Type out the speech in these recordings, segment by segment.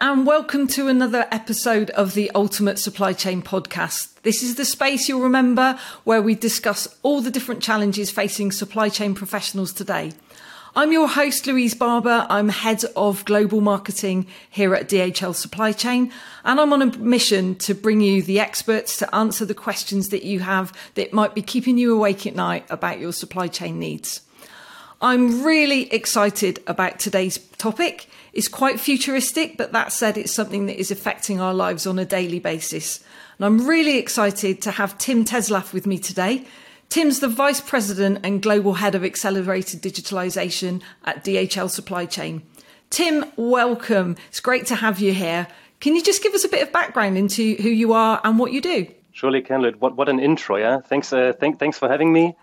and welcome to another episode of the Ultimate Supply Chain Podcast. This is the space you'll remember where we discuss all the different challenges facing supply chain professionals today. I'm your host, Louise Barber. I'm head of global marketing here at DHL Supply Chain, and I'm on a mission to bring you the experts to answer the questions that you have that might be keeping you awake at night about your supply chain needs. I'm really excited about today's topic. It's quite futuristic, but that said, it's something that is affecting our lives on a daily basis. And I'm really excited to have Tim Tetzlaff with me today. Tim's the Vice President and Global Head of Accelerated Digitalisation at DHL Supply Chain. Tim, welcome. It's great to have you here. Can you just give us a bit of background into who you are and what you do? Surely, Kenlet. What, what an intro, yeah? Thanks, uh, th- thanks for having me.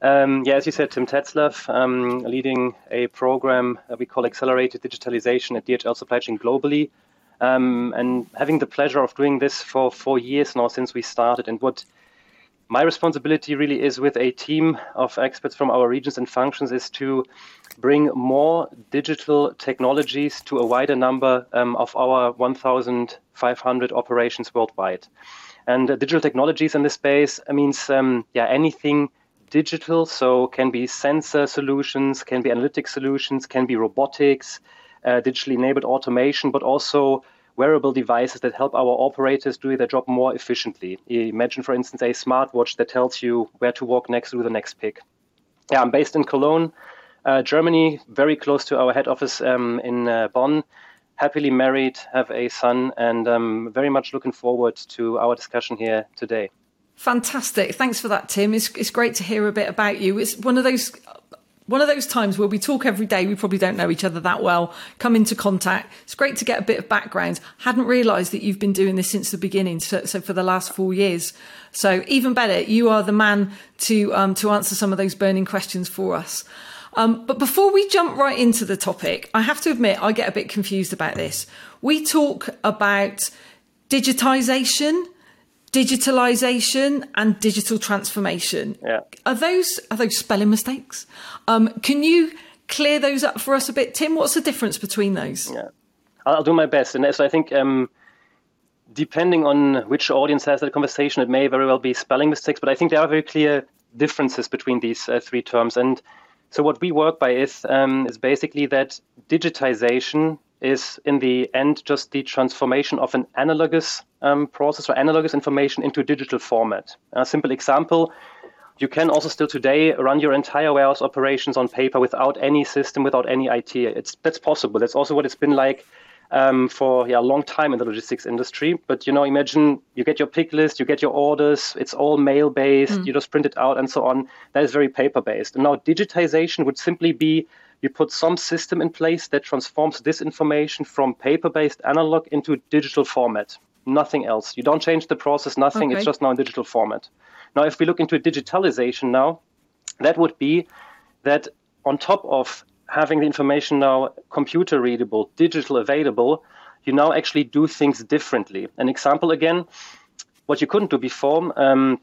Um, yeah, as you said, Tim Tetzlaff, um, leading a program we call Accelerated Digitalization at DHL Supply Chain globally, um, and having the pleasure of doing this for four years now since we started. And what my responsibility really is with a team of experts from our regions and functions is to bring more digital technologies to a wider number um, of our 1,500 operations worldwide. And uh, digital technologies in this space means, um, yeah, anything digital, so can be sensor solutions, can be analytic solutions, can be robotics, uh, digitally enabled automation, but also wearable devices that help our operators do their job more efficiently. Imagine, for instance, a smartwatch that tells you where to walk next to the next pick. Yeah, I'm based in Cologne, uh, Germany, very close to our head office um, in uh, Bonn. Happily married, have a son, and um, very much looking forward to our discussion here today. Fantastic. Thanks for that, Tim. It's, it's great to hear a bit about you. It's one of those one of those times where we talk every day, we probably don't know each other that well, come into contact. It's great to get a bit of background. Hadn't realised that you've been doing this since the beginning, so, so, for the last four years. So even better, you are the man to um, to answer some of those burning questions for us. Um, but before we jump right into the topic, I have to admit I get a bit confused about this. We talk about digitization digitalization and digital transformation. Yeah. Are those are those spelling mistakes? Um, can you clear those up for us a bit, Tim? What's the difference between those? Yeah, I'll do my best. And so I think um, depending on which audience has that conversation, it may very well be spelling mistakes. But I think there are very clear differences between these uh, three terms. And so what we work by is um, is basically that digitization is in the end just the transformation of an analogous um, process or analogous information into digital format. A simple example you can also still today run your entire warehouse operations on paper without any system, without any IT. It's that's possible. That's also what it's been like um, for yeah, a long time in the logistics industry. But you know, imagine you get your pick list, you get your orders, it's all mail based, mm. you just print it out and so on. That is very paper based. And now digitization would simply be you put some system in place that transforms this information from paper-based analog into digital format. Nothing else. You don't change the process, nothing. Okay. It's just now in digital format. Now, if we look into digitalization now, that would be that on top of having the information now computer readable, digital available, you now actually do things differently. An example again, what you couldn't do before um,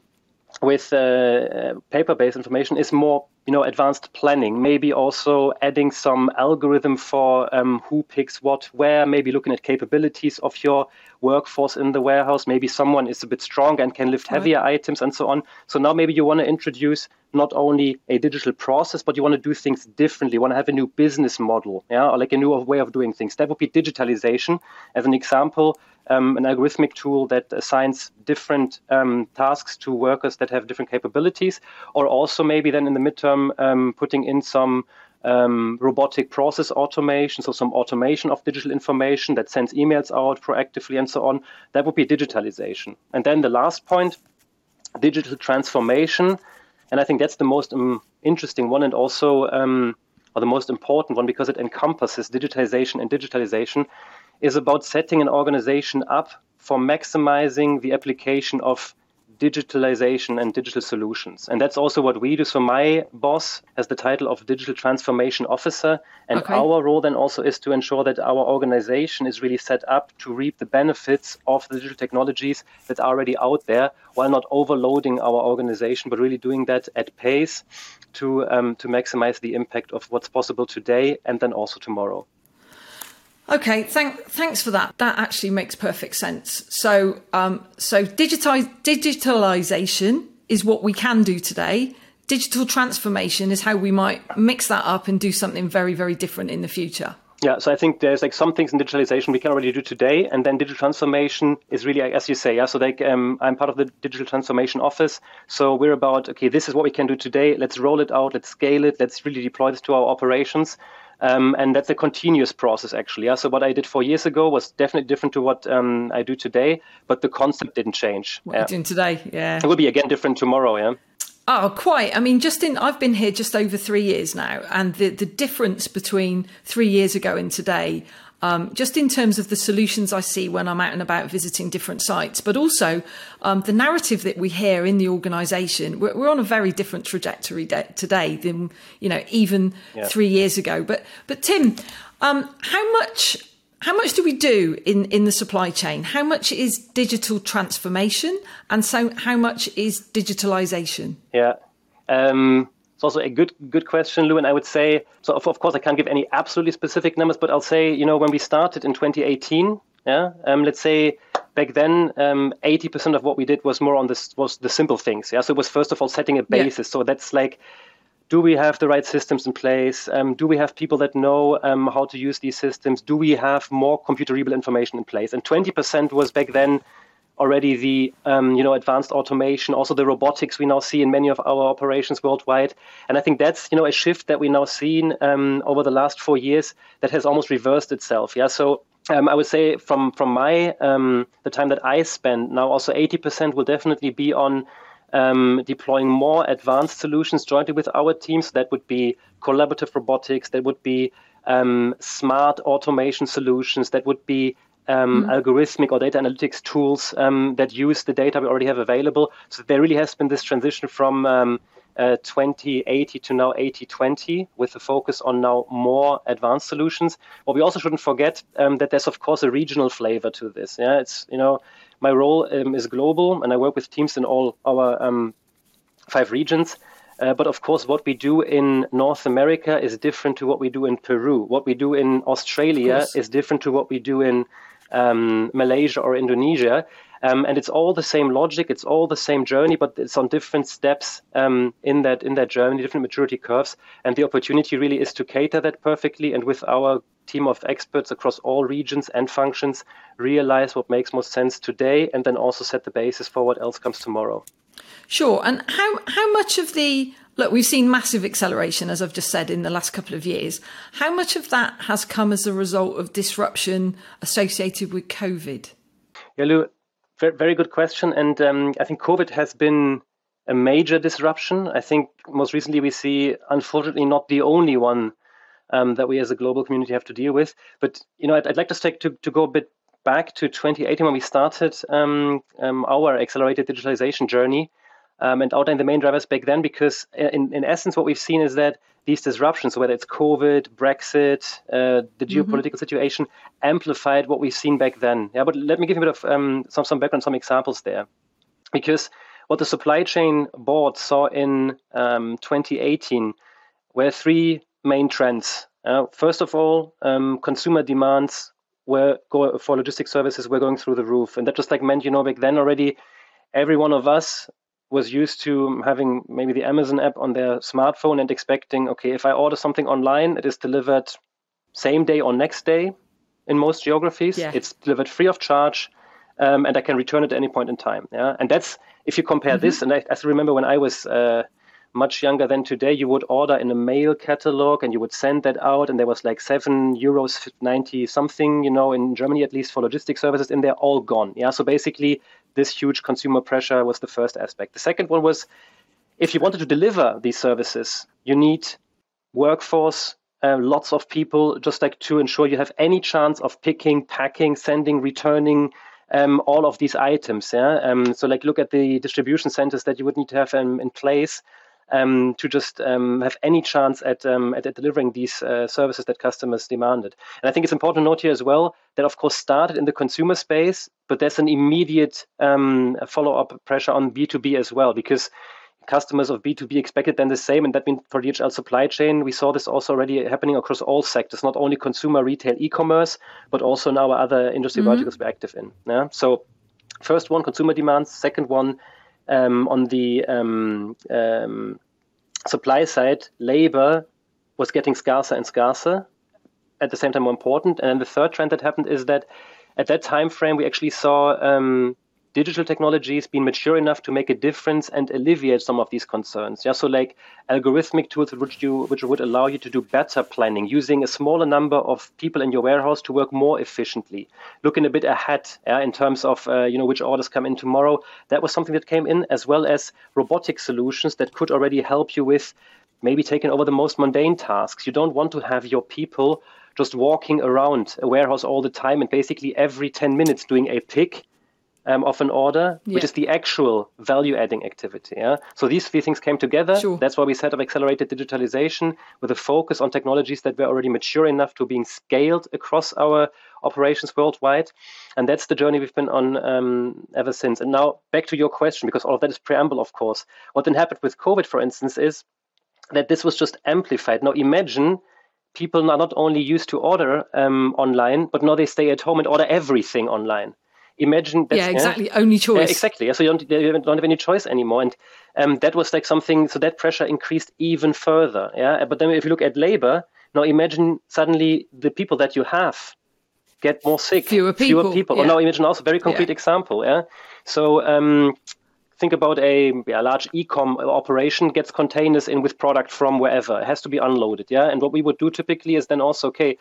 with uh, paper-based information is more you know advanced planning maybe also adding some algorithm for um, who picks what where maybe looking at capabilities of your workforce in the warehouse. Maybe someone is a bit stronger and can lift heavier right. items and so on. So now maybe you want to introduce not only a digital process but you want to do things differently. You want to have a new business model yeah or like a new way of doing things. That would be digitalization. As an example um, an algorithmic tool that assigns different um, tasks to workers that have different capabilities, or also maybe then in the midterm um, putting in some um, robotic process automation, so some automation of digital information that sends emails out proactively and so on. That would be digitalization. And then the last point, digital transformation. And I think that's the most um, interesting one and also um, or the most important one because it encompasses digitization and digitalization is about setting an organization up for maximizing the application of digitalization and digital solutions. And that's also what we do. So my boss has the title of Digital Transformation Officer. And okay. our role then also is to ensure that our organization is really set up to reap the benefits of the digital technologies that are already out there while not overloading our organization, but really doing that at pace to, um, to maximize the impact of what's possible today and then also tomorrow. Okay, thank, thanks for that. That actually makes perfect sense. So, um, so digitize, digitalization is what we can do today. Digital transformation is how we might mix that up and do something very, very different in the future. Yeah, so I think there's like some things in digitalization we can already do today, and then digital transformation is really, as you say, yeah. So like um, I'm part of the digital transformation office, so we're about okay, this is what we can do today. Let's roll it out, let's scale it, let's really deploy this to our operations, um, and that's a continuous process actually. Yeah. So what I did four years ago was definitely different to what um, I do today, but the concept didn't change. What yeah. you're doing today, yeah, it will be again different tomorrow. Yeah. Oh, quite. I mean, just in, I've been here just over three years now, and the, the difference between three years ago and today, um, just in terms of the solutions I see when I'm out and about visiting different sites, but also um, the narrative that we hear in the organisation, we're, we're, on a very different trajectory de- today than you know even yeah. three years ago. But but Tim, um, how much how much do we do in, in the supply chain? How much is digital transformation, and so how much is digitalization? Yeah, um, it's also a good good question, Lou. And I would say, so of, of, course I can't give any absolutely specific numbers, but I'll say, you know, when we started in 2018, yeah, um, let's say back then, um, 80% of what we did was more on this was the simple things. Yeah, so it was first of all setting a basis. Yeah. So that's like do we have the right systems in place? Um, do we have people that know um, how to use these systems? Do we have more computerable information in place? And 20% was back then already the um, you know advanced automation, also the robotics we now see in many of our operations worldwide. And I think that's you know a shift that we now seen um, over the last four years that has almost reversed itself. Yeah, so. Um, I would say from from my um, the time that I spend now, also 80% will definitely be on um, deploying more advanced solutions jointly with our teams. That would be collaborative robotics, that would be um, smart automation solutions, that would be um, mm-hmm. algorithmic or data analytics tools um, that use the data we already have available. So there really has been this transition from um, uh, 2080 to now 8020 with a focus on now more advanced solutions. But we also shouldn't forget um, that there's of course a regional flavor to this. Yeah, it's you know my role um, is global, and I work with teams in all our um, five regions. Uh, but of course, what we do in North America is different to what we do in Peru. What we do in Australia is different to what we do in um, Malaysia or Indonesia. Um, and it's all the same logic, it's all the same journey, but it's on different steps um, in that in that journey, different maturity curves. And the opportunity really is to cater that perfectly, and with our team of experts across all regions and functions, realize what makes most sense today, and then also set the basis for what else comes tomorrow. Sure. And how how much of the look we've seen massive acceleration, as I've just said, in the last couple of years. How much of that has come as a result of disruption associated with COVID? Yeah, Lou, very good question. And um, I think COVID has been a major disruption. I think most recently we see, unfortunately, not the only one um, that we as a global community have to deal with. But you know, I'd, I'd like to take to, to go a bit back to 2018 when we started um, um, our accelerated digitalization journey um, and outline the main drivers back then. Because uh, in, in essence, what we've seen is that these disruptions, whether it's COVID, Brexit, uh, the mm-hmm. geopolitical situation, amplified what we've seen back then. Yeah, but let me give you a bit of um, some some background, some examples there, because what the supply chain board saw in um, 2018 were three main trends. Uh, first of all, um, consumer demands were go, for logistic services were going through the roof, and that just like meant you know back then already, every one of us was used to having maybe the Amazon app on their smartphone and expecting, okay, if I order something online, it is delivered same day or next day in most geographies. Yeah. It's delivered free of charge, um, and I can return it at any point in time. Yeah, and that's if you compare mm-hmm. this, and I, I remember when I was uh, much younger than today, you would order in a mail catalog and you would send that out, and there was like seven euros ninety something, you know, in Germany at least for logistic services, and they're all gone. Yeah, so basically, this huge consumer pressure was the first aspect. The second one was, if you wanted to deliver these services, you need workforce. Uh, lots of people just like to ensure you have any chance of picking, packing, sending, returning, um, all of these items. Yeah. Um, so like look at the distribution centers that you would need to have um, in place um, to just um, have any chance at, um, at, at, delivering these uh, services that customers demanded. And I think it's important to note here as well that, of course, started in the consumer space, but there's an immediate um, follow up pressure on B2B as well, because customers of B2B expected then the same. And that means for DHL supply chain, we saw this also already happening across all sectors, not only consumer, retail, e-commerce, but also now other industry mm-hmm. verticals we're active in. Yeah. So first one, consumer demands. Second one, on the um, um, supply side, labor was getting scarcer and scarcer. At the same time, more important. And the third trend that happened is that at that time frame, we actually saw um, digital technologies being mature enough to make a difference and alleviate some of these concerns. Yeah, so like algorithmic tools which you which would allow you to do better planning, using a smaller number of people in your warehouse to work more efficiently, looking a bit ahead yeah, in terms of uh, you know which orders come in tomorrow. That was something that came in, as well as robotic solutions that could already help you with maybe taking over the most mundane tasks. You don't want to have your people just walking around a warehouse all the time and basically every 10 minutes doing a pick um, of an order, yeah. which is the actual value adding activity. Yeah? So these three things came together. Sure. That's why we set up accelerated digitalization with a focus on technologies that were already mature enough to being scaled across our operations worldwide. And that's the journey we've been on um, ever since. And now back to your question, because all of that is preamble, of course. What then happened with COVID, for instance, is that this was just amplified. Now imagine people are not only used to order um, online, but now they stay at home and order everything online imagine yeah exactly. Yeah, only choice. yeah, exactly. So you don't, you don't have any choice anymore. And um, that was like something so that pressure increased even further. Yeah. But then if you look at labor now imagine suddenly the people that you have get more sick. Fewer people fewer people. yeah. or now imagine also very concrete example yeah. So um, think about a yeah, large e-com operation gets containers in with product from wherever. It has to be unloaded yeah. And what we would do typically is then also okay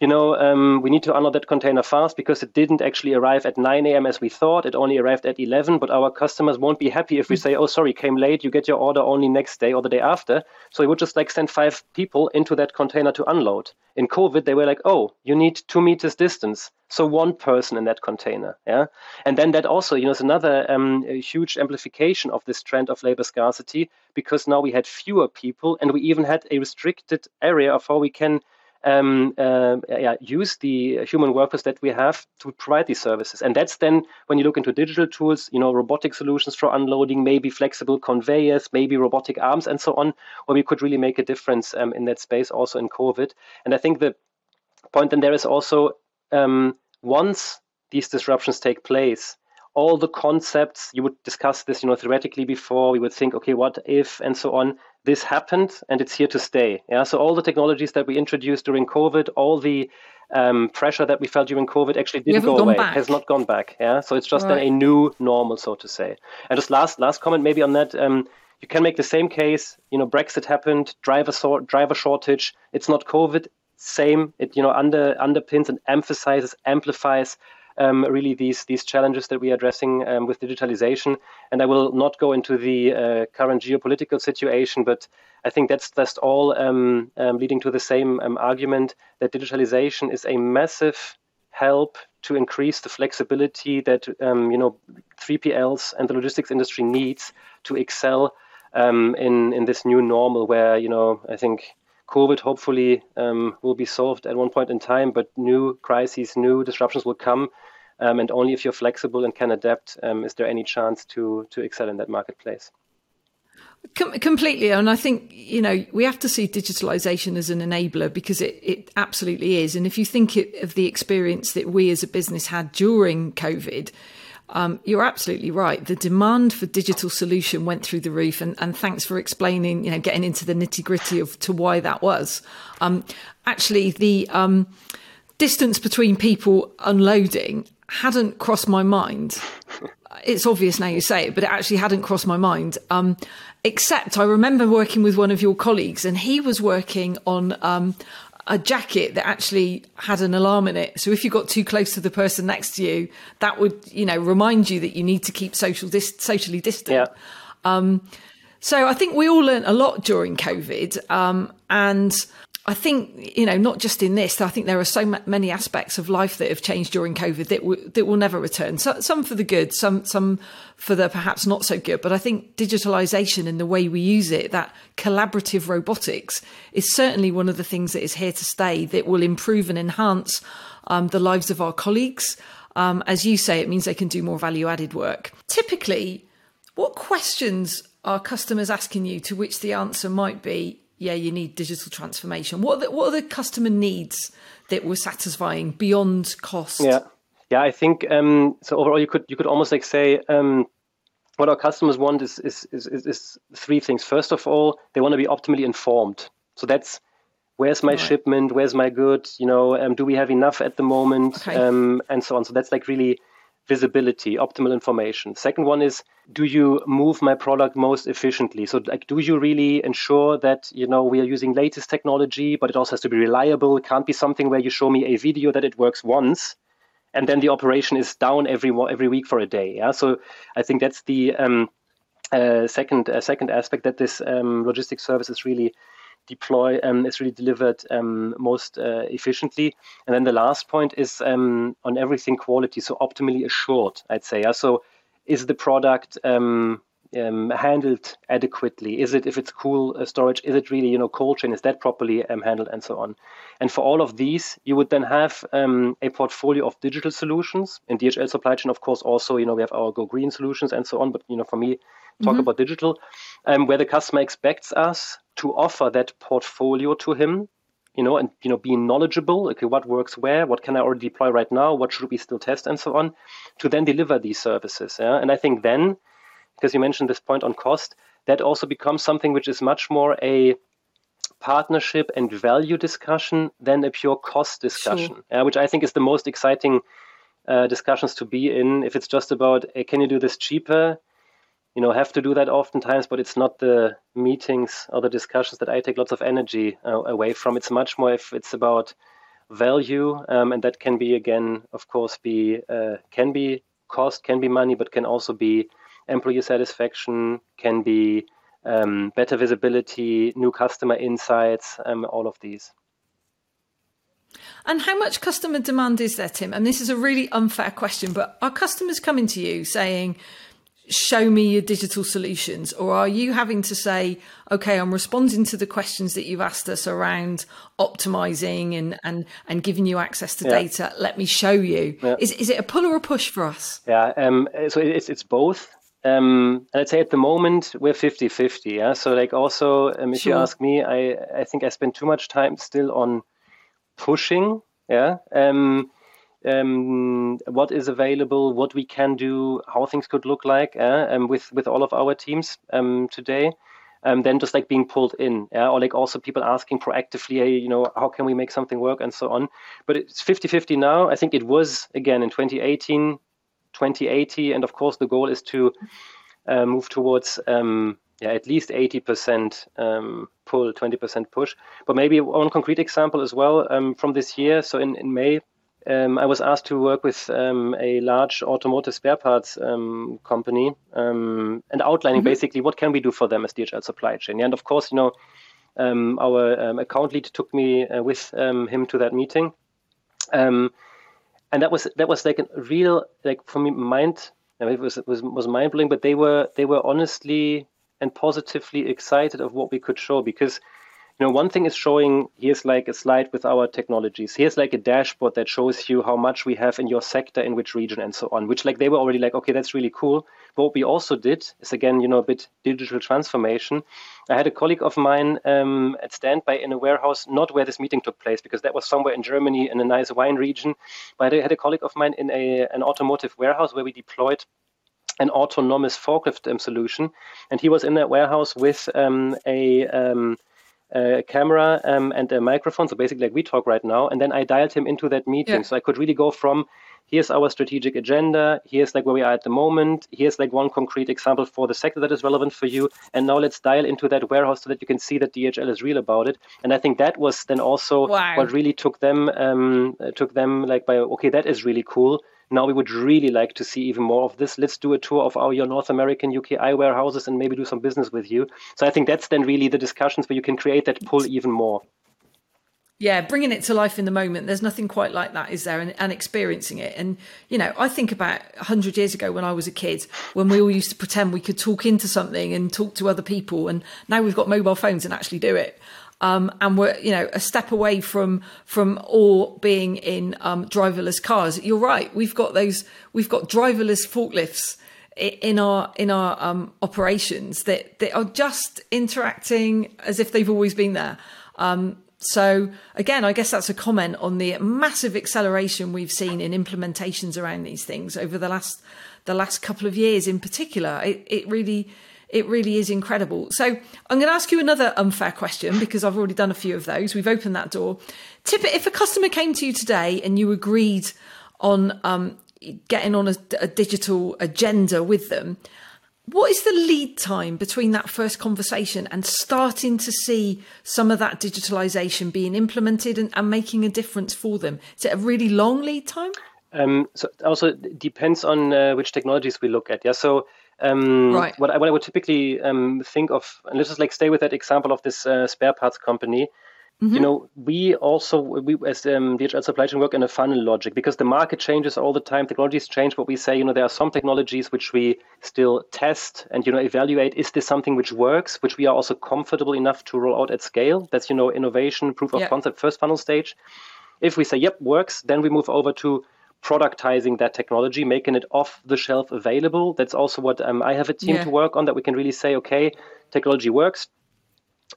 you know, um, we need to unload that container fast because it didn't actually arrive at 9 a.m. as we thought. It only arrived at 11, but our customers won't be happy if we say, oh, sorry, came late, you get your order only next day or the day after. So we would just like send five people into that container to unload. In COVID, they were like, oh, you need two meters distance. So one person in that container. Yeah. And then that also, you know, is another um, huge amplification of this trend of labor scarcity because now we had fewer people and we even had a restricted area of how we can um, uh, yeah, use the human workers that we have to provide these services. And that's then when you look into digital tools, you know, robotic solutions for unloading, maybe flexible conveyors, maybe robotic arms, and so on, where we could really make a difference um, in that space also in COVID. And I think the point then there is also um, once these disruptions take place, all the concepts you would discuss this you know theoretically before we would think okay what if and so on this happened and it's here to stay yeah so all the technologies that we introduced during covid all the um, pressure that we felt during covid actually didn't go away back. has not gone back yeah so it's just right. a new normal so to say and just last last comment maybe on that um, you can make the same case you know brexit happened driver driver shortage it's not covid same it you know under underpins and emphasizes amplifies um, really these these challenges that we are addressing um, with digitalization. And I will not go into the uh, current geopolitical situation, but I think that's just all um, um leading to the same um, argument that digitalization is a massive help to increase the flexibility that um, you know 3PLs and the logistics industry needs to excel in in this new normal, where you know I think COVID hopefully um, will be solved at one point in time, but new crises, new disruptions will come. Um, and only if you're flexible and can adapt um, is there any chance to to excel in that marketplace. Com- completely, and I think you know we have to see digitalization as an enabler because it it absolutely is. And if you think of the experience that we as a business had during COVID, um, you're absolutely right. The demand for digital solution went through the roof, and, and thanks for explaining, you know, getting into the nitty gritty of to why that was. Um, actually, the um, distance between people unloading hadn't crossed my mind. it's obvious now you say it, but it actually hadn't crossed my mind. Um, except I remember working with one of your colleagues, and he was working on um, a jacket that actually had an alarm in it. So if you got too close to the person next to you, that would, you know, remind you that you need to keep social dis- socially distant. Yeah. Um, so I think we all learned a lot during COVID. Um, and I think, you know, not just in this, I think there are so many aspects of life that have changed during COVID that, w- that will never return. So, some for the good, some, some for the perhaps not so good. But I think digitalization and the way we use it, that collaborative robotics is certainly one of the things that is here to stay that will improve and enhance um, the lives of our colleagues. Um, as you say, it means they can do more value added work. Typically, what questions are customers asking you to which the answer might be, yeah, you need digital transformation? What are the, what are the customer needs that we're satisfying beyond cost? Yeah, yeah. I think um, so. Overall, you could you could almost like say um, what our customers want is is, is is three things. First of all, they want to be optimally informed. So that's where's my right. shipment, where's my good, you know, um, do we have enough at the moment, okay. um, and so on. So that's like really visibility, optimal information. Second one is, do you move my product most efficiently? So, like, do you really ensure that you know we are using latest technology, but it also has to be reliable? It can't be something where you show me a video that it works once, and then the operation is down every every week for a day. Yeah. So, I think that's the um, uh, second uh, second aspect that this um, logistics service is really deploy um, is really delivered um, most uh, efficiently. And then the last point is um, on everything quality, so optimally assured, I'd say. So is the product um, um, handled adequately? Is it, if it's cool uh, storage, is it really, you know, cold chain, is that properly um, handled and so on? And for all of these, you would then have a portfolio of digital solutions. In DHL supply chain, of course, also, you know, we have our Go Green solutions and so on. But, you know, for me, talk mm-hmm. about digital, um, where the customer expects us to offer that portfolio to him, you know, and you know, being knowledgeable. Okay, what works where? What can I already deploy right now? What should we still test, and so on, to then deliver these services. Yeah? And I think then, because you mentioned this point on cost, that also becomes something which is much more a partnership and value discussion than a pure cost discussion, sure. yeah, which I think is the most exciting uh, discussions to be in. If it's just about, hey, can you do this cheaper? you know have to do that oftentimes but it's not the meetings or the discussions that i take lots of energy uh, away from it's much more if it's about value um, and that can be again of course be uh, can be cost can be money but can also be employee satisfaction can be um, better visibility new customer insights um, all of these and how much customer demand is there, Tim? And this is a really unfair question, but are customers coming to you saying, show me your digital solutions? Or are you having to say, okay, I'm responding to the questions that you've asked us around optimizing and, and, and giving you access to yeah. data? Let me show you. Yeah. Is, is it a pull or a push for us? Yeah, um, so it's, it's both. Um, and I'd say at the moment we're 50 50. Yeah. So, like, also, um, if sure. you ask me, I, I think I spend too much time still on pushing. Yeah. Um, um, what is available, what we can do, how things could look like uh, um, with with all of our teams um, today. Um, then just like being pulled in, yeah? or like also people asking proactively, hey, you know, how can we make something work and so on. But it's 50-50 now. I think it was again in 2018, 2080, and of course the goal is to uh, move towards um, yeah, at least 80% um, pull, 20% push. But maybe one concrete example as well um, from this year. So in, in May, um, I was asked to work with um, a large automotive spare parts um, company um, and outlining mm-hmm. basically what can we do for them as DHL supply chain. And of course, you know, um, our um, account lead took me uh, with him to that meeting, and that was that was like a real like for me mind. it was was was mind blowing, but they were they were honestly and positively excited of what we could show because you know, one thing is showing here's like a slide with our technologies. Here's like a dashboard that shows you how much we have in your sector, in which region, and so on. Which like they were already like, okay, that's really cool. What we also did is again, you know, a bit digital transformation. I had a colleague of mine um, at standby in a warehouse, not where this meeting took place, because that was somewhere in Germany in a nice wine region. But I had a colleague of mine in a an automotive warehouse where we deployed an autonomous forklift um, solution, and he was in that warehouse with um, a um, a camera um, and a microphone, so basically like we talk right now, and then I dialed him into that meeting. Yeah. So I could really go from here's our strategic agenda, here's like where we are at the moment, here's like one concrete example for the sector that is relevant for you, and now let's dial into that warehouse so that you can see that DHL is real about it. And I think that was then also wow. what really took them um, took them like by okay, that is really cool now we would really like to see even more of this. Let's do a tour of our your North American UKI warehouses and maybe do some business with you. So I think that's then really the discussions where you can create that pull even more. Yeah, bringing it to life in the moment. There's nothing quite like that, is there? And, and experiencing it. And, you know, I think about 100 years ago when I was a kid, when we all used to pretend we could talk into something and talk to other people. And now we've got mobile phones and actually do it um, and we're you know a step away from from all being in um, driverless cars. You're right. We've got those. We've got driverless forklifts in our in our um, operations that that are just interacting as if they've always been there. Um, so again, I guess that's a comment on the massive acceleration we've seen in implementations around these things over the last the last couple of years in particular. It, it really it really is incredible. So I'm going to ask you another unfair question because I've already done a few of those. We've opened that door. Tim if a customer came to you today and you agreed on um, getting on a, a digital agenda with them, what is the lead time between that first conversation and starting to see some of that digitalization being implemented and, and making a difference for them? Is it a really long lead time? Um, so also depends on uh, which technologies we look at. Yeah. So um, right. what, I, what I would typically um, think of, and let's just like stay with that example of this uh, spare parts company. Mm-hmm. You know, we also we as um, DHL supply chain work in a funnel logic because the market changes all the time. Technologies change, but we say you know there are some technologies which we still test and you know evaluate. Is this something which works, which we are also comfortable enough to roll out at scale? That's you know innovation, proof of yeah. concept, first funnel stage. If we say yep works, then we move over to productizing that technology, making it off the shelf available. That's also what um, I have a team yeah. to work on. That we can really say, okay, technology works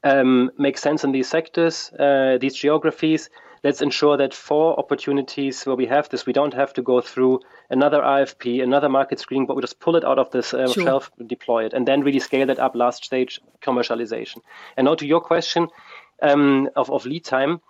um, make sense in these sectors, uh, these geographies. Let's ensure that for opportunities where we have this, we don't have to go through another RFP, another market screening, but we just pull it out of this uh, sure. shelf, deploy it, and then really scale that up last stage commercialization. And now to your question um, of, of lead time.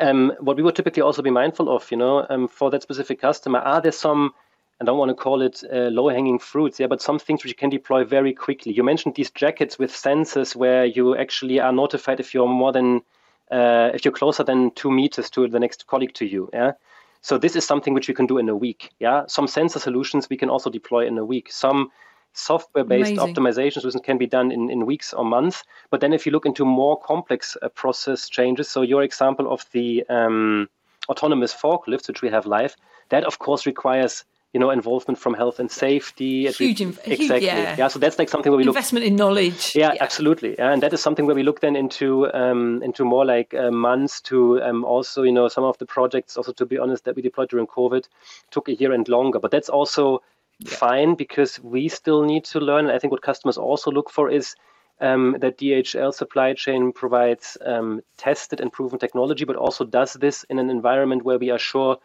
Um, what we would typically also be mindful of, you know, um, for that specific customer, are there some I don't want to call it uh, low hanging fruits, yeah, but some things which you can deploy very quickly. You mentioned these jackets with sensors where you actually are notified if you're more than, uh, if you're closer than two meters to the next colleague to you, yeah. So this is something which you can do in a week, yeah. Some sensor solutions we can also deploy in a week. Some software-based optimizations can be done in, in weeks or months. But then if you look into more complex uh, process changes, so your example of the um, autonomous forklifts, which we have live, that of course requires you know, involvement from health and safety. Huge, inv- exactly. Yeah. yeah. So that's like something where we investment look investment in knowledge. Yeah, yeah, absolutely. Yeah, and that is something where we look then into um, into more like uh, months to um, also, you know, some of the projects. Also, to be honest, that we deployed during COVID took a year and longer. But that's also yeah. fine because we still need to learn. And I think what customers also look for is. Um, that DHL supply chain provides um, tested and proven technology, but also does this in an environment where we are sure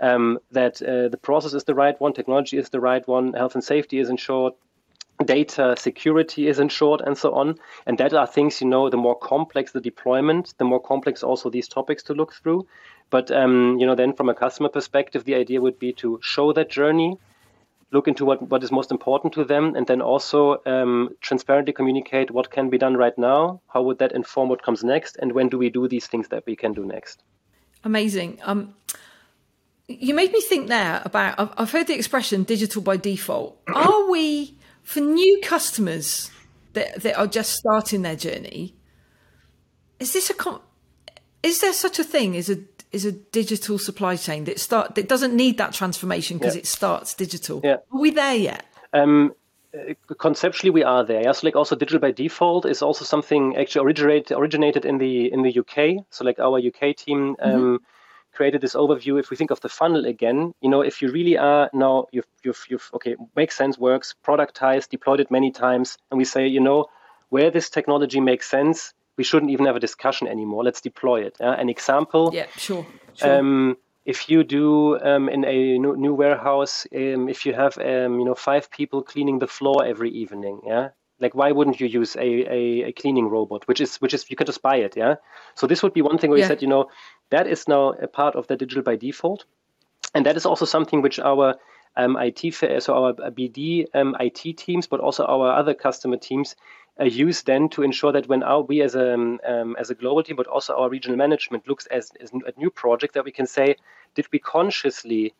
um, that uh, the process is the right one, technology is the right one, health and safety is ensured, data security is ensured, and so on. And that are things, you know, the more complex the deployment, the more complex also these topics to look through. But, um, you know, then from a customer perspective, the idea would be to show that journey, look into what, what is most important to them, and then also um, transparently communicate what can be done right now, how would that inform what comes next, and when do we do these things that we can do next. Amazing. Um, you made me think there about I've, I've heard the expression digital by default. Are we for new customers that that are just starting their journey? Is this a is there such a thing as a is a digital supply chain that start that doesn't need that transformation because yeah. it starts digital? Yeah. Are we there yet? Um, conceptually we are there. Yeah? So like also digital by default is also something actually originated originated in the in the UK. So like our UK team um, mm-hmm created this overview. If we think of the funnel again, you know, if you really are now, you've, you've, you've, okay, makes sense, works, productized, deployed it many times, and we say, you know, where this technology makes sense, we shouldn't even have a discussion anymore. Let's deploy it. Yeah? An example. Yeah, sure. sure. Um, if you do um, in a new, new warehouse, um, if you have um, you know five people cleaning the floor every evening, yeah, like why wouldn't you use a, a, a, cleaning robot which is which is you can just buy it yeah so this would be one thing where yeah. you said you know that is now a part of the digital by default and that is also something which our um, IT, so our BD um, IT teams, but also our other customer teams uh, use then to ensure that when our, we as a um, um as a global team, but also our regional management looks as, as a new project that we can say, did we consciously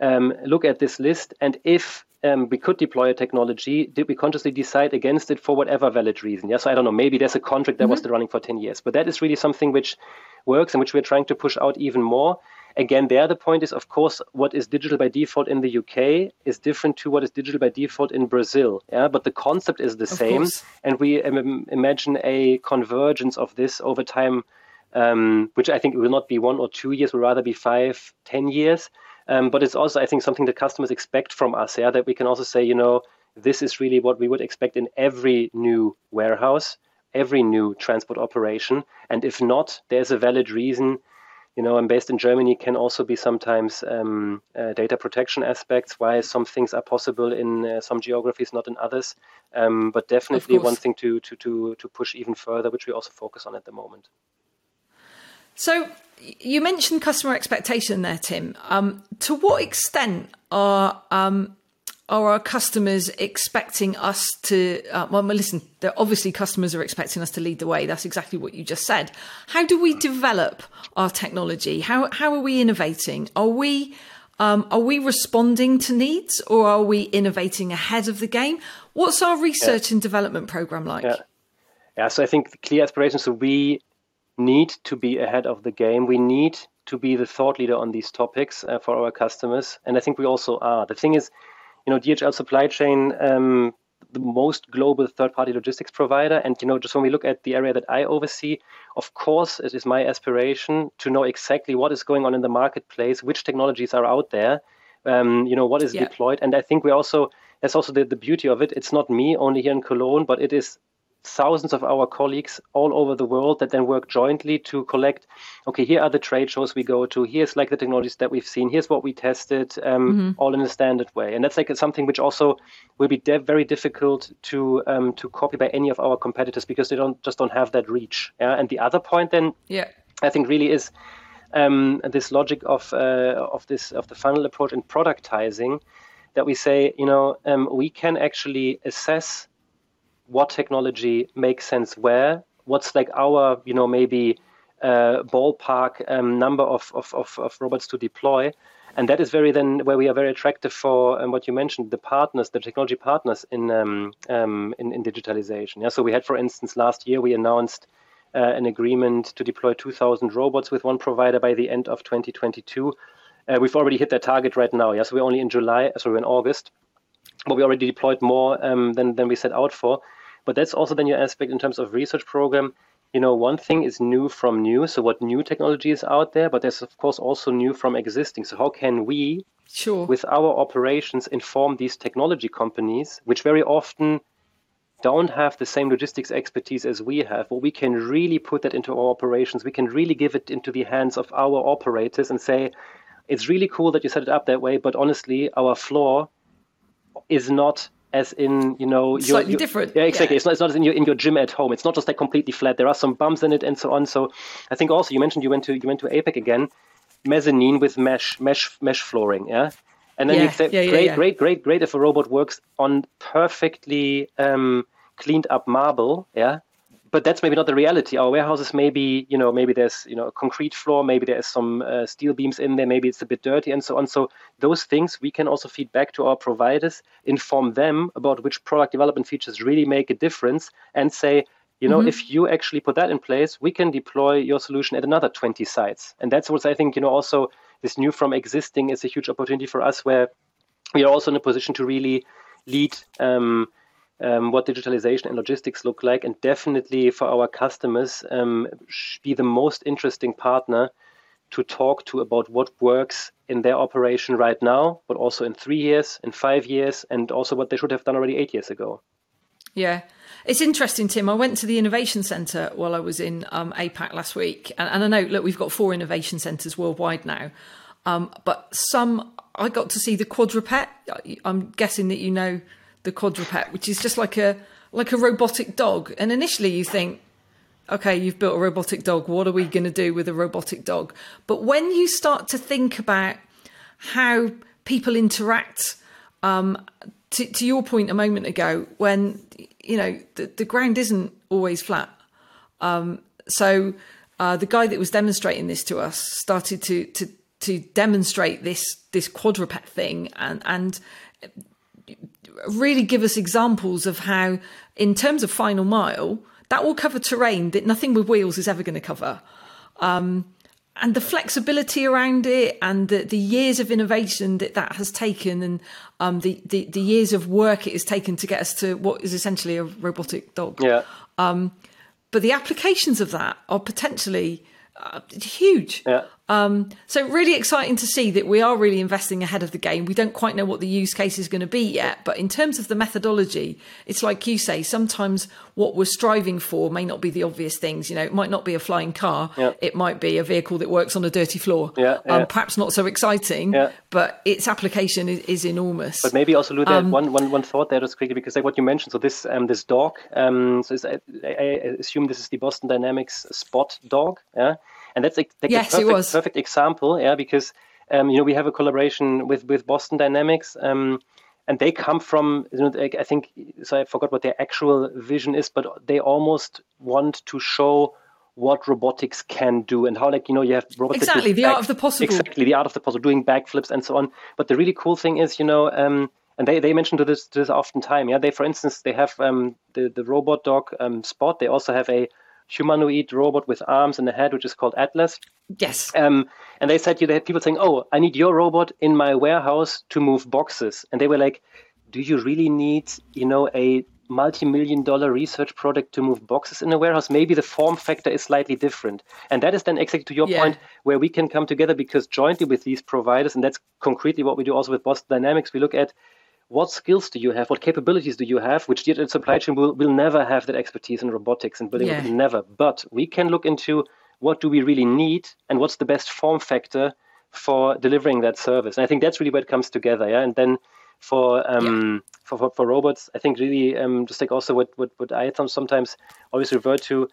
um, look at this list and if um, we could deploy a technology, did we consciously decide against it for whatever valid reason? Yes, I don't know. Maybe there's a contract that mm-hmm. was running for 10 years, but that is really something which works and which we're trying to push out even more. Again, there the point is, of course, what is digital by default in the UK is different to what is digital by default in Brazil. Yeah, but the concept is the of same, course. and we um, imagine a convergence of this over time, um, which I think will not be one or two years, will rather be five, ten years Um, but it's also, I think, something that customers expect from us. Yeah, that we can also say, you know, this is really what we would expect in every new warehouse, every new transport operation. And if not, there's a valid reason. You know, I'm based in Germany, can also be sometimes um, uh, data protection aspects, why some things are possible in uh, some geographies, not in others. Um, but definitely one thing to, to, to, to push even further, which we also focus on at the moment. So you mentioned customer expectation there, Tim. Um, to what extent are um, are our customers expecting us to? Uh, well, listen, obviously customers are expecting us to lead the way. That's exactly what you just said. How do we develop our technology? How how are we innovating? Are we um, are we responding to needs, or are we innovating ahead of the game? What's our research yeah. and development program like? Yeah. yeah, so I think the clear aspiration. So we need to be ahead of the game. We need to be the thought leader on these topics uh, for our customers, and I think we also are. The thing is, you know, DHL Supply Chain, um, the most global third-party logistics provider, and you know, just when we look at the area that I oversee, of course, it is my aspiration to know exactly what is going on in the marketplace, which technologies are out there, um, you know, what is yeah. deployed, and I think we also that's also the, the beauty of it. It's not me only here in Cologne, but it is thousands of our colleagues all over the world that then work jointly to collect okay here are the trade shows we go to here's like the technologies that we've seen here's what we tested um, mm-hmm. all in a standard way. And that's like something which also will be de- very difficult to um, to copy by any of our competitors because they don't just don't have that reach. Yeah and the other point then yeah. I think really is um, this logic of uh, of this of the funnel approach and productizing that we say you know um, we can actually assess what technology makes sense where, what's like our, you know, maybe uh, ballpark um, number of, of, of, of, robots to deploy. And that is very then where we are very attractive for um, what you mentioned, the partners, the technology partners in, um, um in, in digitalization. Yeah, so we had, for instance, last year we announced uh, an agreement to deploy 2,000 robots with one provider by the end of 2022. Uh, we've already hit that target right now. Yeah, so we're only in July, sorry, in August, but we already deployed more um, than than we set out for. But that's also then your aspect in terms of research program. You know, one thing is new from new, so what new technology is out there, but there's of course also new from existing. So how can we, sure. with our operations, inform these technology companies, which very often don't have the same logistics expertise as we have, but we can really put that into our operations. We can really give it into the hands of our operators and say, it's really cool that you set it up that way, but honestly, our floor is not as in you know slightly different. Yeah, exactly. Yeah. It's not it's not in your in your gym at home. It's not just like completely flat. There are some bumps in it and so on. So I think also you mentioned you went to you went to APAC again, mezzanine with mesh mesh mesh flooring. Yeah. And then yeah, you say, yeah, great, great, great, great if a robot works on perfectly um, cleaned up marble, yeah, but that's maybe not the reality. Our warehouses maybe, you know, maybe there's, you know, a concrete floor, maybe there's some uh, steel beams in there, maybe it's a bit dirty and so on. So those things we can also feed back to our providers, inform them about which product development features really make a difference and say, you know, mm-hmm. if you actually put that in place, we can deploy your solution at another 20 sites. And that's what I think, you know, also this new from existing is a huge opportunity for us where we are also in a position to really lead um, um, what digitalization and logistics look like, and definitely for our customers, um, be the most interesting partner to talk to about what works in their operation right now, but also in three years, in five years, and also what they should have done already eight years ago. Yeah. It's interesting, Tim. I went to the Innovation Centre while I was in um, APAC last week. And, and, I know, look, we've got four innovation centres worldwide now. Um, but some, I got to see the quadruped. I'm guessing that you know the quadruped, which is just like a like a robotic dog. And initially, you think, okay, you've built a robotic dog. What are we going to do with a robotic dog? But when you start to think about how people interact, um, to, to, your point a moment ago, when you know the, the ground isn't always flat. Um, so uh, the guy that was demonstrating this to us started to to to demonstrate this this quadruped thing and and really give us examples of how, in terms of final mile, that will cover terrain that nothing with wheels is ever going to cover. Um, and the flexibility around it and the, the years of innovation that that has taken and um, the, the, the, years of work it has taken to get us to what is essentially a robotic dog. Yeah. Um, but the applications of that are potentially uh, huge. Yeah. Um, so really exciting to see that we are really investing ahead of the game. We don't quite know what the use case is going to be yet, but in terms of the methodology, it's like you say, sometimes what we're striving for may not be the obvious things. You know, it might not be a flying car. Yeah. It might be a vehicle that works on a dirty floor. Yeah, yeah. Um, perhaps not so exciting, Yeah. but its application is, is enormous. But maybe also Lou, Um, um, one, one, one thought there just quickly because like what you mentioned. So this um, this dog. Um, so I, I assume this is the Boston Dynamics Spot dog. Yeah, and that's like, Yes, a perfect, perfect example. Yeah, because um, you know we have a collaboration with with Boston Dynamics. Um, and they come from, you know, like, I think, so I forgot what their actual vision is, but they almost want to show what robotics can do and how, like, you know, you have robots. Exactly, the art of the possible. Exactly, the art of the possible, doing backflips and so on. But the really cool thing is, you know, um, and they, they mention to this to this often time. Yeah, they for instance they have um, the the robot dog um, Spot. They also have a humanoid robot with arms and a head, which is called Atlas. yes. Um, and they said you they had people saying, "Oh, I need your robot in my warehouse to move boxes," and they were like, "Do you really need, you know, a multi-million dollar research product to move boxes in a warehouse? Maybe the form factor is slightly different." And that is then exactly to your Yeah. point, where we can come together because jointly with these providers, and that's concretely what we do also with Boston Dynamics, we look at what skills do you have? What capabilities do you have? Which the supply chain will, will never have that expertise in robotics and building Yeah. never. But we can look into what do we really need and what's the best form factor for delivering that service. And I think that's really where it comes together. Yeah. And then for um for, for, for robots, I think really um just like also what what, what I sometimes always refer to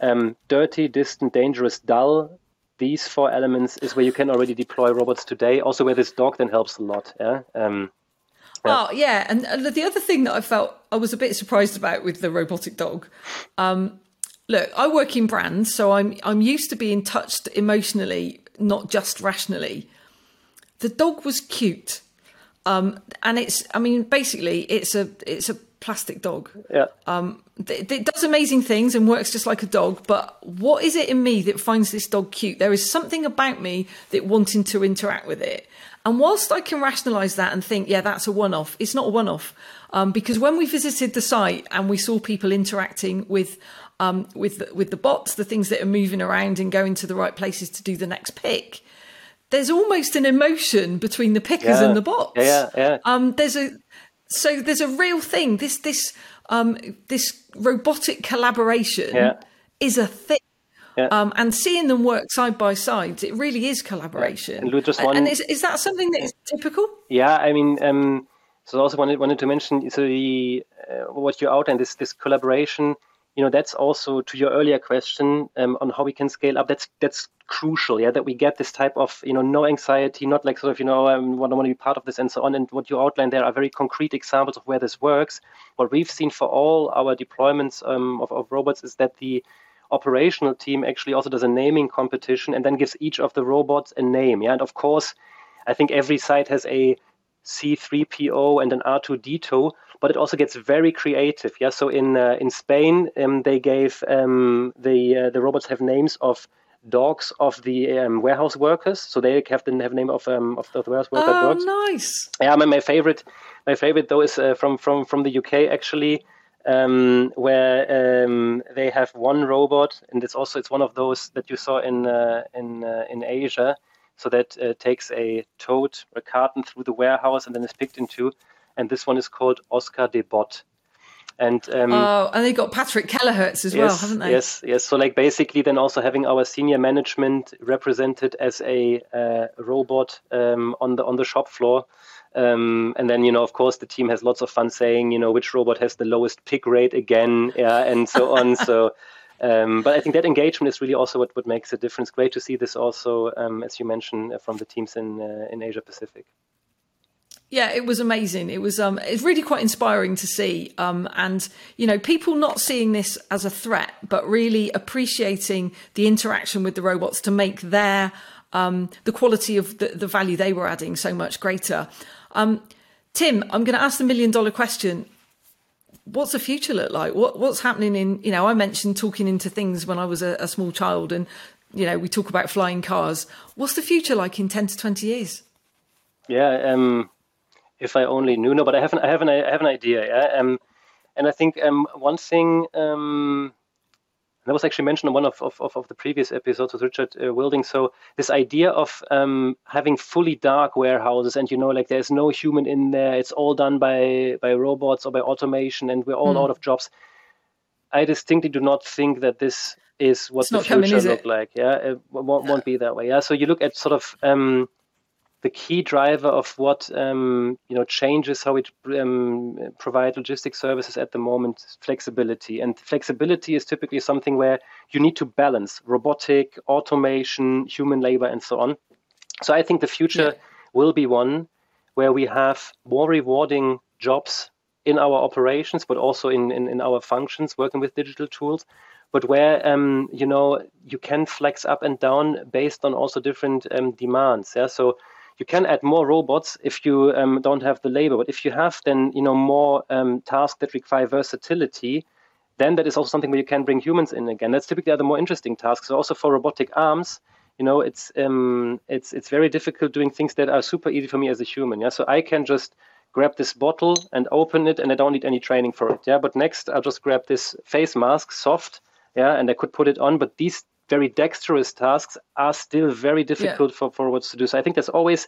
um dirty, distant, dangerous, dull. These four elements is where you can already deploy robots today. Also, where this dog then helps a lot. Yeah. Um, Oh yeah, and uh, the other thing that I felt I was a bit surprised about with the robotic dog. Um, look, I work in brands, so I'm I'm used to being touched emotionally, not just rationally. The dog was cute, um, and it's I mean basically it's a it's a plastic dog. yeah. Um, it, it does amazing things and works just like a dog. But what is it in me that finds this dog cute? There is something about me that wanting to interact with it. And whilst I can rationalise that and think, yeah, that's a one-off, it's not a one-off um, because when we visited the site and we saw people interacting with um, with the, with the bots, the things that are moving around and going to the right places to do the next pick. There's almost an emotion between the pickers Yeah. and the bots. Yeah, yeah, yeah. Um, there's a so there's a real thing. This this um, this robotic collaboration Yeah. is a thing. Yeah. Um, and seeing them work side by side, it really is collaboration. And just And- one- and is, is that something that is typical? Yeah, I mean, um, so I also wanted wanted to mention so the uh, what you outlined this this collaboration. You know, that's also to your earlier question um, on how we can scale up. That's that's crucial. Yeah, that we get this type of you know no anxiety, not like sort of you know I want to want to be part of this and so on. And what you outlined there are very concrete examples of where this works. What we've seen for all our deployments um, of, of robots is that the operational team actually also does a naming competition and then gives each of the robots a name. Yeah, and of course, I think every site has a C3PO and an R2D2, but it also gets very creative. Yeah, so in uh, in Spain, um, they gave um, the uh, the robots have names of dogs of the um, warehouse workers, so they have the have name of um, of the warehouse worker Oh, dogs. nice. Yeah, my, my favorite, my favorite though is uh, from from from the UK actually, um, where um, they have one robot, and it's also it's one of those that you saw in uh, in uh, in Asia, so that uh, takes a tote, a carton through the warehouse, and then is picked into, and this one is called Oscar de Bot, and um, Oh, and they got Patrick Kellehertz as well, haven't they? Yes, yes. So like basically then also having our senior management represented as a uh, robot um, on the on the shop floor. Um, and then, you know, of course, the team has lots of fun saying, you know, which robot has the lowest pick rate again, yeah, and so on. so, um, but I think that engagement is really also what, what makes a difference. Great to see this also, um, as you mentioned, uh, from the teams in uh, in Asia Pacific. Yeah, it was amazing. It was um, it's really quite inspiring to see, um, and you know, people not seeing this as a threat, but really appreciating the interaction with the robots to make their um, the quality of the, the value they were adding so much greater. Um, Tim, I'm going to ask the million dollar question. What's the future look like? What what's happening in you know? I mentioned talking into things when I was a, a small child, and you know, we talk about flying cars. What's the future like in ten to twenty years? Yeah, um, if I only knew. No, but I have an, I have an, I have an idea. Yeah, um, and I think um, one thing um, that was actually mentioned in one of, of, of the previous episodes with Richard uh, Wilding. So this idea of um, having fully dark warehouses and, you know, like there's no human in there, it's all done by, by robots or by automation and we're all mm. out of jobs. I distinctly do not think that this is what it's the future coming, look like. Yeah, it won't, won't, be that way. Yeah, so you look at sort of um, the key driver of what um, you know changes how we um, provide logistics services at the moment flexibility. And flexibility is typically something where you need to balance robotic automation human labor and so on. So i think the future yeah. will be one where we have more rewarding jobs in our operations but also in, in, in our functions working with digital tools but where um, you know you can flex up and down based on also different um, demands. Yeah so you can add more robots if you um, don't have the labor. But if you have then you know more um, tasks that require versatility, then that is also something where you can bring humans in again. That's typically the more interesting tasks. So also for robotic arms, you know, it's um, it's it's very difficult doing things that are super easy for me as a human. Yeah, so I can just grab this bottle and open it, and I don't need any training for it. Yeah, but next I'll just grab this face mask, soft. Yeah, and I could put it on. But these very dexterous tasks are still very difficult yeah. for, for robots to do. So I think there's always,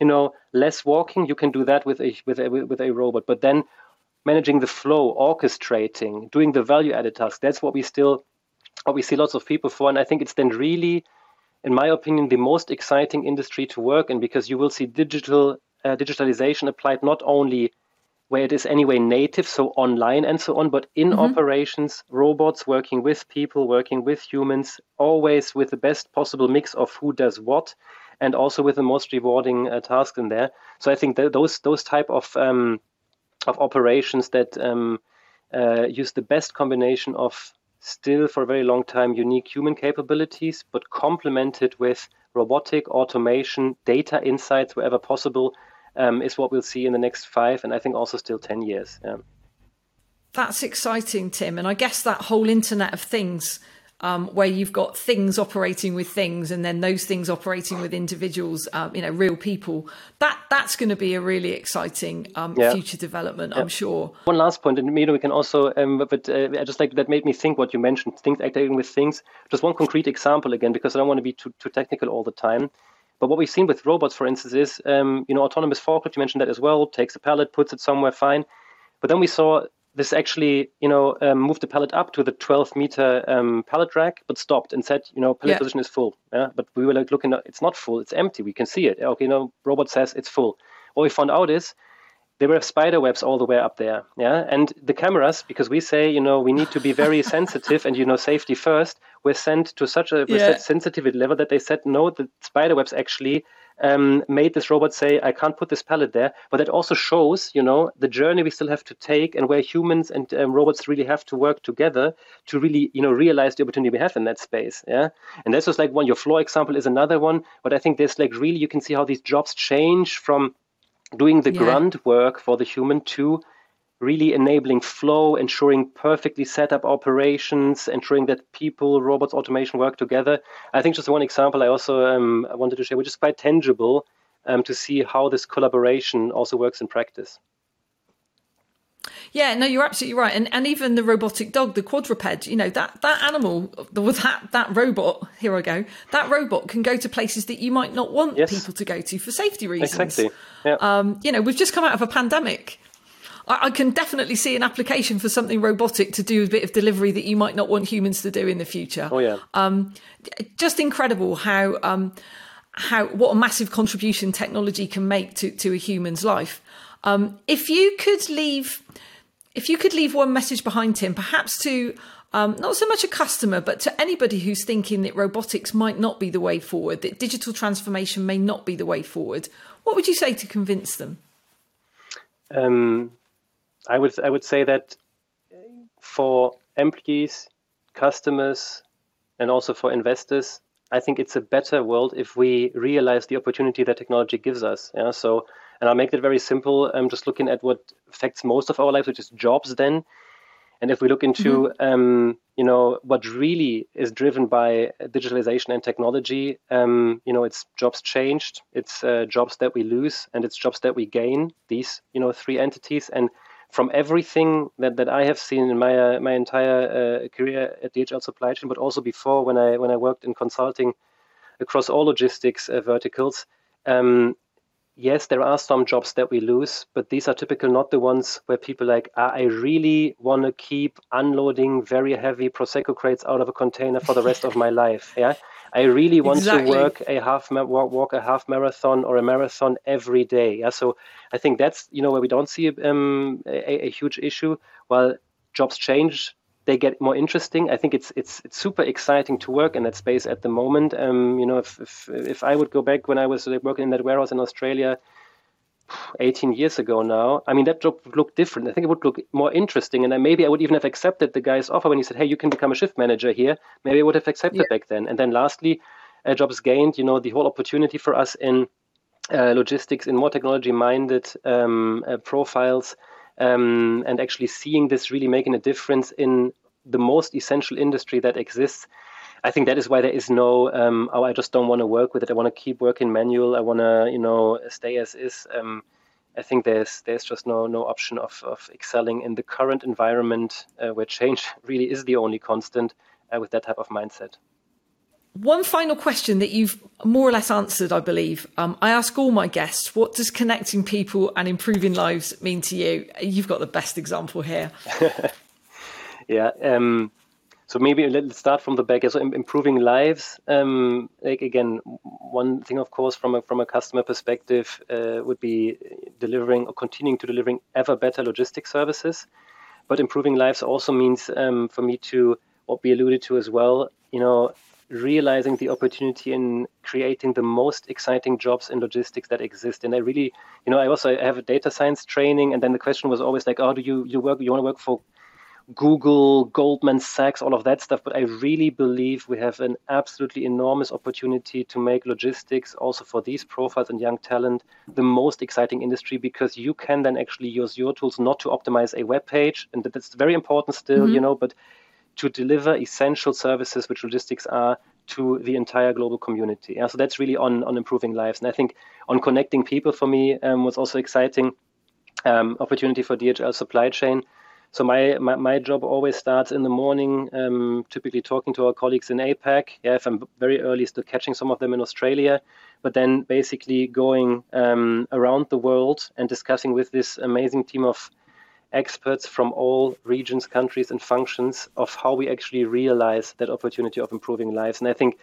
you know, less walking. You can do that with a with a with a robot, but then managing the flow, orchestrating, doing the value added tasks. That's what we still what we see lots of people for, and I think it's then really, in my opinion, the most exciting industry to work in because you will see digital uh, digitalization applied not only where it is anyway native, so online and so on, but in mm-hmm. operations, robots working with people, working with humans, always with the best possible mix of who does what, and also with the most rewarding uh, task in there. So I think that those those type of um, of operations that um, uh, use the best combination of still for a very long time unique human capabilities, but complemented with robotic automation, data insights wherever possible um, is what we'll see in the next five and I think also still 10 years. Yeah. That's exciting, Tim. And I guess that whole Internet of Things, um, where you've got things operating with things and then those things operating with individuals, um, you know, real people, that that's going to be a really exciting um, yeah. future development, yeah. I'm sure. One last point, and maybe we can also, um, but uh, I just like that made me think what you mentioned, things acting with things. Just one concrete example again, because I don't want to be too, too technical all the time. But what we've seen with robots, for instance, is um, you know autonomous forklift. You mentioned that as well. Takes a pallet, puts it somewhere, fine. But then we saw this actually, you know, um, moved the pallet up to the 12 meter um, pallet rack, but stopped and said, you know, pallet yeah. position is full. Yeah, but we were like looking, it's not full, it's empty. We can see it. Okay, you know, robot says it's full. What we found out is there were spider webs all the way up there yeah? And the cameras because we say you know we need to be very sensitive and you know safety first were sent to such a yeah. sensitivity level that they said no the spider webs actually um, made this robot say i can't put this pallet there but that also shows you know the journey we still have to take and where humans and um, robots really have to work together to really you know realize the opportunity we have in that space yeah? And that's just like one your floor example is another one but i think there's like really you can see how these jobs change from doing the yeah. grunt work for the human to really enabling flow, ensuring perfectly set up operations, ensuring that people, robots, automation work together. I think just one example I also um, wanted to share, which is quite tangible um, to see how this collaboration also works in practice. Yeah, no, you're absolutely right, and and even the robotic dog, the quadruped, you know that that animal, that that robot. Here I go. That robot can go to places that you might not want yes. people to go to for safety reasons. Exactly. Yeah. Um, you know, we've just come out of a pandemic. I, I can definitely see an application for something robotic to do a bit of delivery that you might not want humans to do in the future. Oh yeah. Um, just incredible how um, how what a massive contribution technology can make to to a human's life. Um, if you could leave if you could leave one message behind, Tim, perhaps to um, not so much a customer, but to anybody who's thinking that robotics might not be the way forward, that digital transformation may not be the way forward, what would you say to convince them? Um, I would I would say that for employees, customers, and also for investors, I think it's a better world if we realize the opportunity that technology gives us. Yeah, so and I'll make it very simple. I'm just looking at what affects most of our lives, which is jobs then. And if we look into, mm-hmm. um, you know, what really is driven by digitalization and technology, um, you know, it's jobs changed, it's uh, jobs that we lose, and it's jobs that we gain. These, you know, three entities. And from everything that, that I have seen in my uh, my entire uh, career at DHL Supply Chain, but also before when I when I worked in consulting across all logistics uh, verticals. Um, yes, there are some jobs that we lose, but these are typical not the ones where people like, ah, I really want to keep unloading very heavy prosecco crates out of a container for the rest of my life. Yeah, I really want exactly. to work a half walk a half marathon or a marathon every day. Yeah, so I think that's you know where we don't see um, a, a huge issue. While jobs change, they get more interesting. I think it's it's it's super exciting to work in that space at the moment. Um, you know, if, if if I would go back when I was working in that warehouse in Australia, 18 years ago now, I mean that job would look different. I think it would look more interesting, and then maybe I would even have accepted the guy's offer when he said, "Hey, you can become a shift manager here." Maybe I would have accepted yeah. back then. And then lastly, uh, jobs gained. You know, the whole opportunity for us in uh, logistics in more technology-minded um, uh, profiles um, and actually seeing this really making a difference in the most essential industry that exists. I think that is why there is no, um, oh, I just don't want to work with it. I want to keep working manual. I want to, you know, stay as is. Um, I think there's there's just no no option of, of excelling in the current environment uh, where change really is the only constant uh, with that type of mindset. One final question that you've more or less answered, I believe. Um, I ask all my guests, what does connecting people and improving lives mean to you? You've got the best example here. yeah. Um, so maybe let's start from the back. So improving lives. Um, like again, one thing, of course, from a from a customer perspective, uh, would be delivering or continuing to delivering ever better logistics services. But improving lives also means um, for me to what we alluded to as well. You know, realizing the opportunity in creating the most exciting jobs in logistics that exist. And I really, you know, I also have a data science training, and then the question was always like, oh, do you you work? You want to work for Google, Goldman Sachs, all of that stuff. But I really believe we have an absolutely enormous opportunity to make logistics, also for these profiles and young talent, the most exciting industry because you can then actually use your tools not to optimize a web page, and that's very important still, mm-hmm. you know, but to deliver essential services, which logistics are, to the entire global community. Yeah, so that's really on on improving lives, and I think on connecting people for me um, was also exciting um, opportunity for DHL supply chain. So my, my, my job always starts in the morning, um, typically talking to our colleagues in APAC. Yeah, if I'm very early, still catching some of them in Australia, but then basically going um, around the world and discussing with this amazing team of experts from all regions, countries, and functions of how we actually realize that opportunity of improving lives. And I think,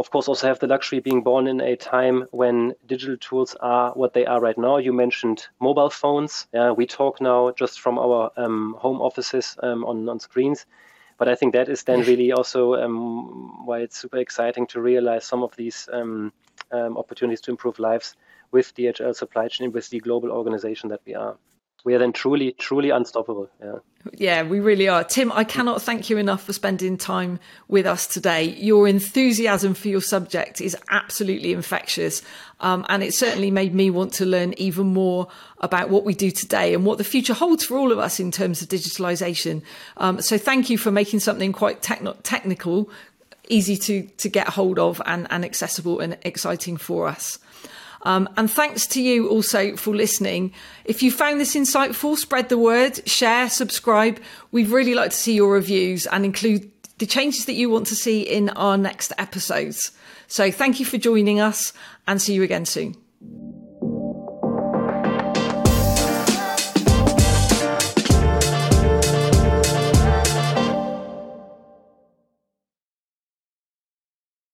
of course, also have the luxury being born in a time when digital tools are what they are right now. You mentioned mobile phones. Yeah, we talk now just from our um, home offices um, on, on screens. But I think that is then really also um, why it's super exciting to realize some of these um, um, opportunities to improve lives with DHL supply chain, with the global organization that we are we are then truly, truly unstoppable. Yeah. Yeah, we really are. Tim, I cannot thank you enough for spending time with us today. Your enthusiasm for your subject is absolutely infectious. Um, and it certainly made me want to learn even more about what we do today and what the future holds for all of us in terms of digitalization. Um, so thank you for making something quite technical, easy to, to get hold of and, and accessible and exciting for us. Um, and thanks to you also for listening. If you found this insightful, spread the word, share, subscribe. We'd really like to see your reviews and include the changes that you want to see in our next episodes. So thank you for joining us and see you again soon.